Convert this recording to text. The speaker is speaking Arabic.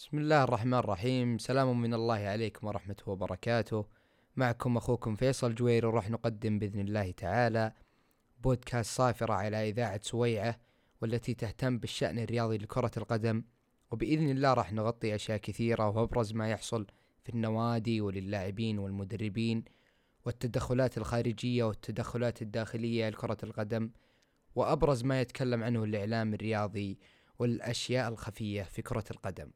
بسم الله الرحمن الرحيم. سلام من الله عليكم ورحمته وبركاته. معكم أخوكم فيصل جوير وراح نقدم بإذن الله تعالى بودكاست صافرة على إذاعة سويعة والتي تهتم بالشأن الرياضي لكرة القدم. وبإذن الله راح نغطي أشياء كثيرة وأبرز ما يحصل في النوادي وللاعبين والمدربين والتدخلات الخارجية والتدخلات الداخلية لكرة القدم. وأبرز ما يتكلم عنه الإعلام الرياضي والأشياء الخفية في كرة القدم.